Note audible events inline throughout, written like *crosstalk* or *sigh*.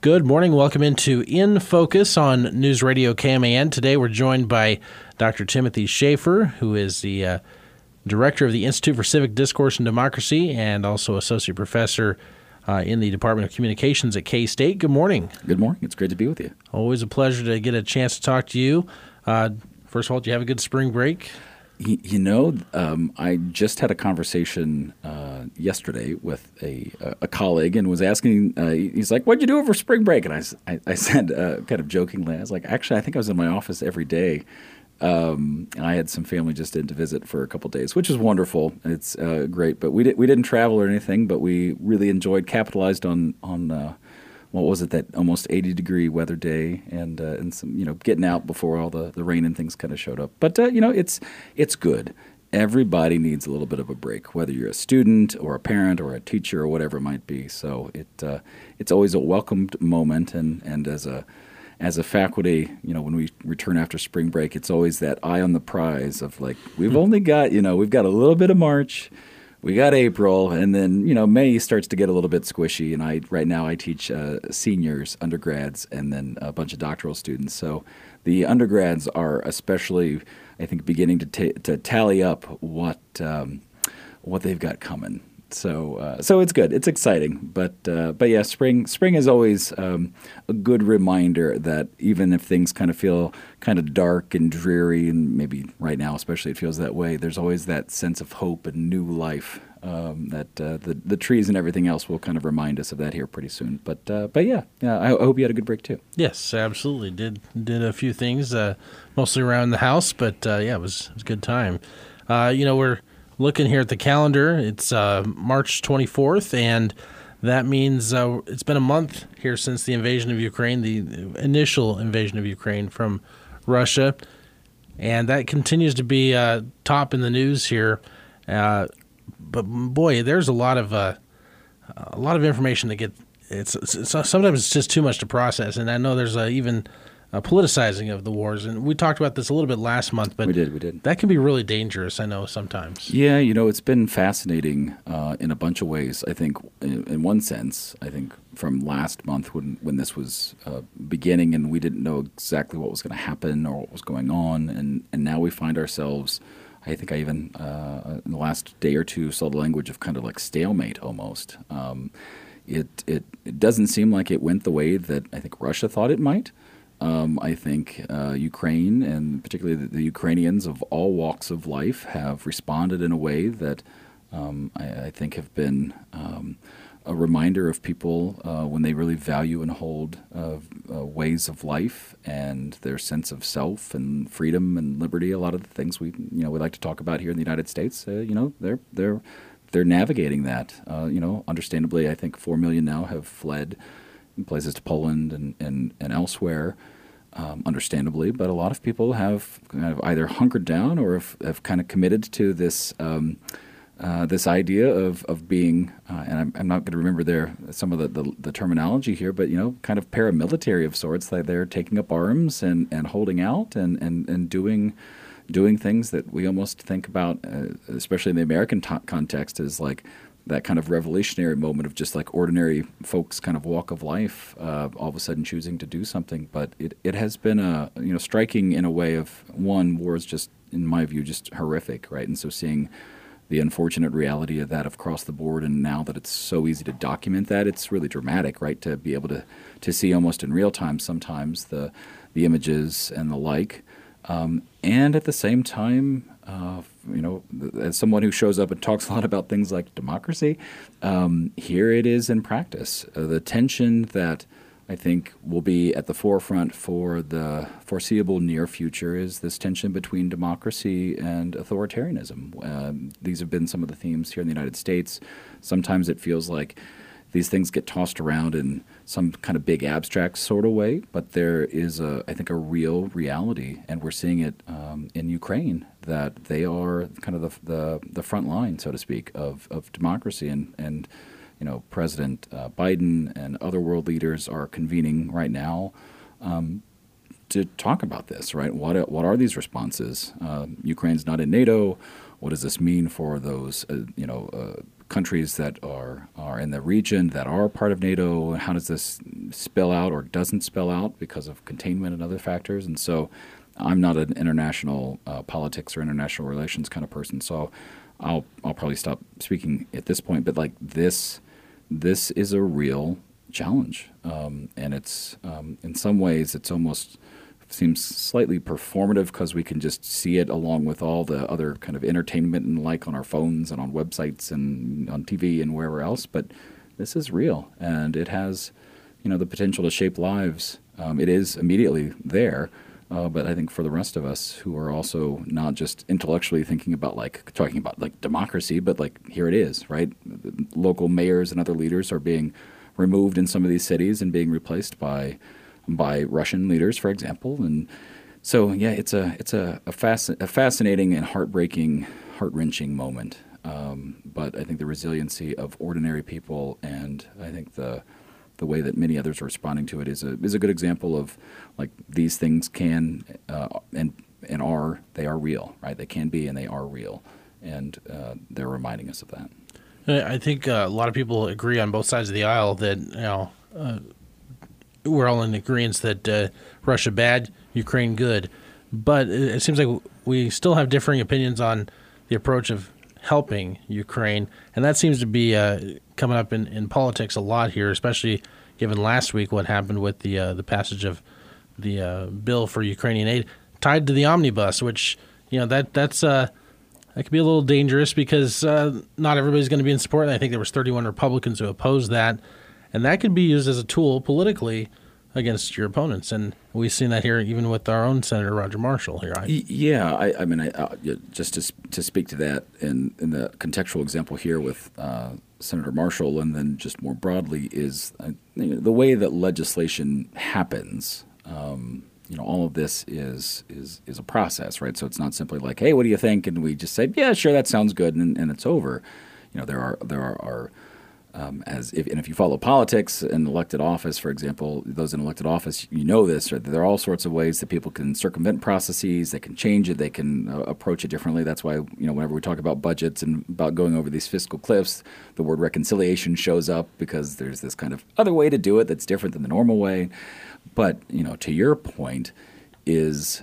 Good morning. Welcome into In Focus on News Radio KMAN. Today we're joined by Dr. Timothy Shaffer, who is the uh, director of the Institute for Civic Discourse and Democracy and also associate professor uh, in the Department of Communications at K State. Good morning. Good morning. It's great to be with you. Always a pleasure to get a chance to talk to you. Uh, first of all, do you have a good spring break? You, know, um, I just had a conversation uh, yesterday with a, a colleague and was asking, uh, he's like, What'd you do over spring break? And I, I, I *laughs* said, uh, kind of jokingly, I was like, Actually, I think I was in my office every day. Um, and I had some family just in to visit for a couple days, which is wonderful. It's uh, great, but we, did, we didn't travel or anything, but we really enjoyed, capitalized on, on uh, what was it that almost 80 degree weather day and uh, and some you know getting out before all the, the rain and things kind of showed up. But uh, you know it's it's good. Everybody needs a little bit of a break whether you're a student or a parent or a teacher or whatever it might be. So it uh, it's always a welcomed moment and and as a as a faculty, you know, when we return after spring break, it's always that eye on the prize of like, we've hmm. only got, you know, we've got a little bit of March, we got April, and then you know May starts to get a little bit squishy. And I right now I teach uh, seniors, undergrads, and then a bunch of doctoral students. So the undergrads are especially, I think, beginning to to tally up what um, what they've got coming so uh, so it's good. It's exciting, but uh, but yeah, spring spring is always um, a good reminder that even if things kind of feel kind of dark and dreary, and maybe right now especially it feels that way, there's always that sense of hope and new life. Um, that uh, the the trees and everything else will kind of remind us of that here pretty soon. But uh, but yeah, yeah, I, I, hope you had a good break too. Yes, absolutely. Did did a few things, uh, mostly around the house, but uh, yeah, it was it was a good time. you know we're looking here at the calendar, it's uh, March 24th, and that means uh, it's been a month here since the invasion of Ukraine, the initial invasion of Ukraine from Russia, and that continues to be uh, top in the news here. Uh, but boy, there's a lot of uh, a lot of information to get. It's, it's, sometimes it's just too much to process, and I know there's even uh, politicizing of the wars. And we talked about this a little bit last month, but we did, we did. That can be really dangerous. I know sometimes. Yeah, you know, it's been fascinating uh, in a bunch of ways. I think, in, in, one sense, I think from last month when when this was uh, beginning and we didn't know exactly what was going to happen or what was going on, and and now we find ourselves. I think I even uh, in the last day or two saw the language of kind of like stalemate almost. Um, it, it it doesn't seem like it went the way that I think Russia thought it might. Um, I think uh, Ukraine and particularly the, the, Ukrainians of all walks of life have responded in a way that um, I, I, think have been um, a reminder of people uh, when they really value and hold uh, uh, ways of life and their sense of self and freedom and liberty. A lot of the things we you know we like to talk about here in the United States, uh, you know, they're they're they're navigating that. Uh, you know, understandably, I think four million now have fled places to Poland and, and, and elsewhere, um, understandably. But a lot of people have kind of either hunkered down or have, have kind of committed to this. Um, uh, this idea of of being, uh, and I'm, I'm not going to remember there some of the, the, the, terminology here, but you know, kind of paramilitary of sorts. That they're taking up arms and, and holding out and, and, and doing doing things that we almost think about, uh, especially in the American t- context, is like that kind of revolutionary moment of just like ordinary folks kind of walk of life uh, all of a sudden choosing to do something. But it, it has been a you know striking in a way of one war is just in my view just horrific right? And so seeing the unfortunate reality of that across the board and now that it's so easy to document that it's really dramatic right? To be able to to see almost in real time sometimes the the images and the like. Um, and at the same time uh, you know, as someone who shows up and talks a lot about things like democracy, um, here it is in practice. Uh, the tension that I think will be at the forefront for the foreseeable near future is this tension between democracy and authoritarianism. Um, these have been some of the themes here in the United States. Sometimes it feels like these things get tossed around in some kind of big abstract sort of way, but there is a, I think, a real reality, and we're seeing it um, in Ukraine that they are kind of the, the, the front line, so to speak, of, of democracy, and and you know President uh, Biden and other world leaders are convening right now. Um, to talk about this, right? What what are these responses? Uh, Ukraine's not in NATO. What does this mean for those, uh, you know, uh, countries that are are in the region that are part of NATO? How does this spill out or doesn't spill out because of containment and other factors. And so I'm not an international uh, politics or international relations kind of person. So I'll I'll probably stop speaking at this point. But like this, this is a real challenge, um, and it's um, in some ways it's almost seems slightly performative because we can just see it along with all the other kind of entertainment and like on our phones and on websites and on TV and wherever else. But this is real, and it has, you know, the potential to shape lives. Um, it is immediately there. Uh, but I think for the rest of us who are also not just intellectually thinking about like talking about like democracy, but like here it is, right? Local mayors and other leaders are being removed in some of these cities and being replaced by by Russian leaders, for example. And so, yeah, it's a it's a a, fasc- a fascinating and heartbreaking, heart wrenching moment. Um, but I think the resiliency of ordinary people, and I think the the way that many others are responding to it is a is a good example of like these things can uh, and and are they are real, right? They can be and they are real, and uh, they're reminding us of that. I think uh, a lot of people agree on both sides of the aisle that you know uh, we're all in agreement that uh, Russia bad, Ukraine good, but it seems like we still have differing opinions on the approach of helping Ukraine, and that seems to be uh, coming up in, in politics a lot here, especially given last week what happened with the uh, the passage of the uh, bill for Ukrainian aid tied to the omnibus, which you know that that's uh, that could be a little dangerous because uh, not everybody's going to be in support. I think there was 31 Republicans who opposed that, and that could be used as a tool politically against your opponents. And we've seen that here even with our own Senator Roger Marshall here. yeah, I, I mean, I, uh, just to, to speak to that in, in the contextual example here with uh, Senator Marshall, and then just more broadly, is uh, you know, the way that legislation happens. Um, you know, all of this is is is a process, right? So it's not simply like, "Hey, what do you think?" and we just say, "Yeah, sure, that sounds good," and, and it's over. You know, there are there are, are um, as if, and if you follow politics and elected office, for example, those in elected office, you know this. Right? There are all sorts of ways that people can circumvent processes. They can change it. They can uh, approach it differently. That's why you know whenever we talk about budgets and about going over these fiscal cliffs, the word reconciliation shows up because there's this kind of other way to do it that's different than the normal way. But you know, to your point, is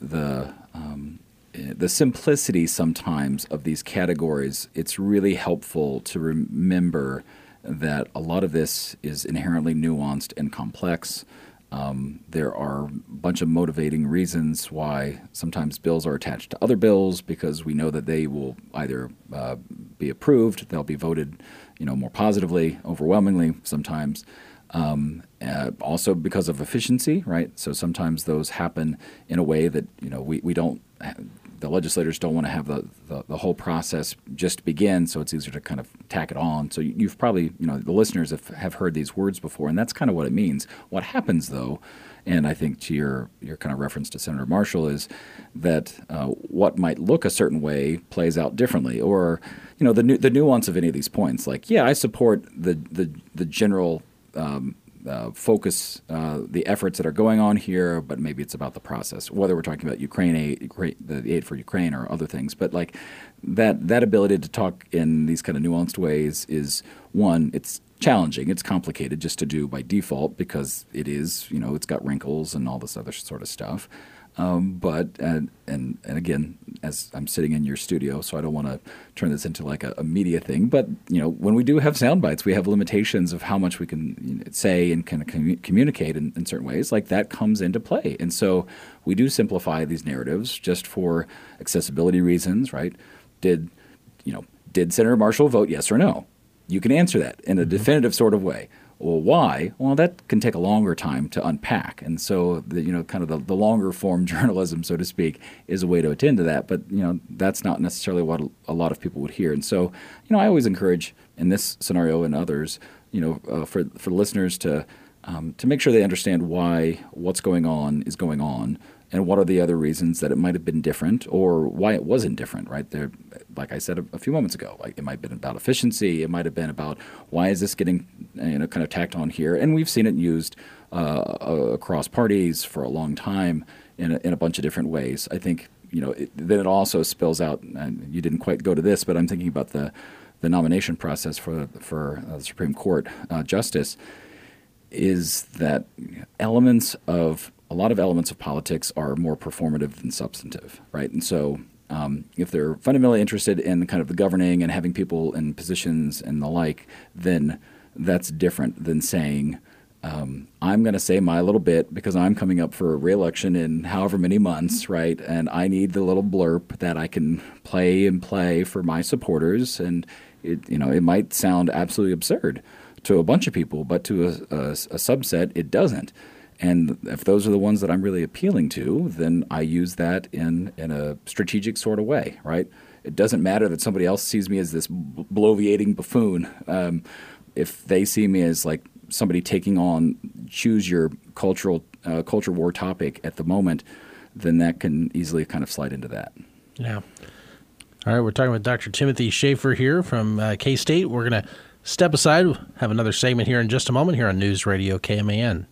the um, the simplicity sometimes of these categories, it's really helpful to remember that a lot of this is inherently nuanced and complex. Um, there are a bunch of motivating reasons why sometimes bills are attached to other bills because we know that they will either uh, be approved, they'll be voted, you know, more positively, overwhelmingly sometimes. Um, uh, also because of efficiency, right? So sometimes those happen in a way that you know we, we don't the legislators don't want to have the, the, the, whole process just begin, so it's easier to kind of tack it on. So you've probably, you know, the listeners have, have heard these words before, and that's kind of what it means. What happens, though, and I think to your, your kind of reference to Senator Marshall, is that uh, what might look a certain way plays out differently. Or, you know, the, nu- the nuance of any of these points. Like, yeah, I support the, the, the general um, uh, focus uh, the efforts that are going on here, but maybe it's about the process. Whether we're talking about Ukraine aid, the aid for Ukraine, or other things, but like that that ability to talk in these kind of nuanced ways is one. It's challenging. It's complicated just to do by default because it is, you know, it's got wrinkles and all this other sort of stuff. Um, but and, and and again, as I'm sitting in your studio, so I don't want to turn this into like a, a, media thing. But you know, when we do have sound bites, we have limitations of how much we can you know, say and kind of com- communicate in, in, certain ways. Like that comes into play, and so we do simplify these narratives just for accessibility reasons, right? Did you know? Did Senator Marshall vote yes or no? You can answer that in a mm-hmm. definitive sort of way. Well, why? Well, that can take a longer time to unpack, and so the you know kind of the, the longer form *laughs* journalism, so to speak, is a way to attend to that. But you know that's not necessarily what a lot of people would hear, and so you know I always encourage in this scenario and others, you know, uh, for for listeners to um, to make sure they understand why what's going on is going on, and what are the other reasons that it might have been different or why it wasn't different right? There like i said a, a, few moments ago like it might have been about efficiency. It might have been about why is this getting you know kind of tacked on here? And we've seen it used uh, across parties for a long time in a, in a bunch of different ways. I think you know it, then it also spills out and you didn't quite go to this but i'm thinking about the the nomination process for for uh, the supreme court uh, justice is that elements of a lot of elements of politics are more performative than substantive, right? And so um, if they're fundamentally interested in kind of the governing and having people in positions and the like, then that's different than saying, um, I'm going to say my little bit because I'm coming up for a reelection in however many months, right? And I need the little blurb that I can play and play for my supporters. And it, you know, it might sound absolutely absurd to a bunch of people, but to a, a, a subset, it doesn't. And if those are the ones that I'm really appealing to, then I use that in, in a strategic sort of way, right? It doesn't matter that somebody else sees me as this bloviating buffoon. Um, if they see me as like somebody taking on choose your cultural uh, culture war topic at the moment, then that can easily kind of slide into that. Yeah. All right, we're talking with Dr. Timothy Shaffer here from uh, K State. We're going to step aside, have another segment here in just a moment here on News Radio KMAN.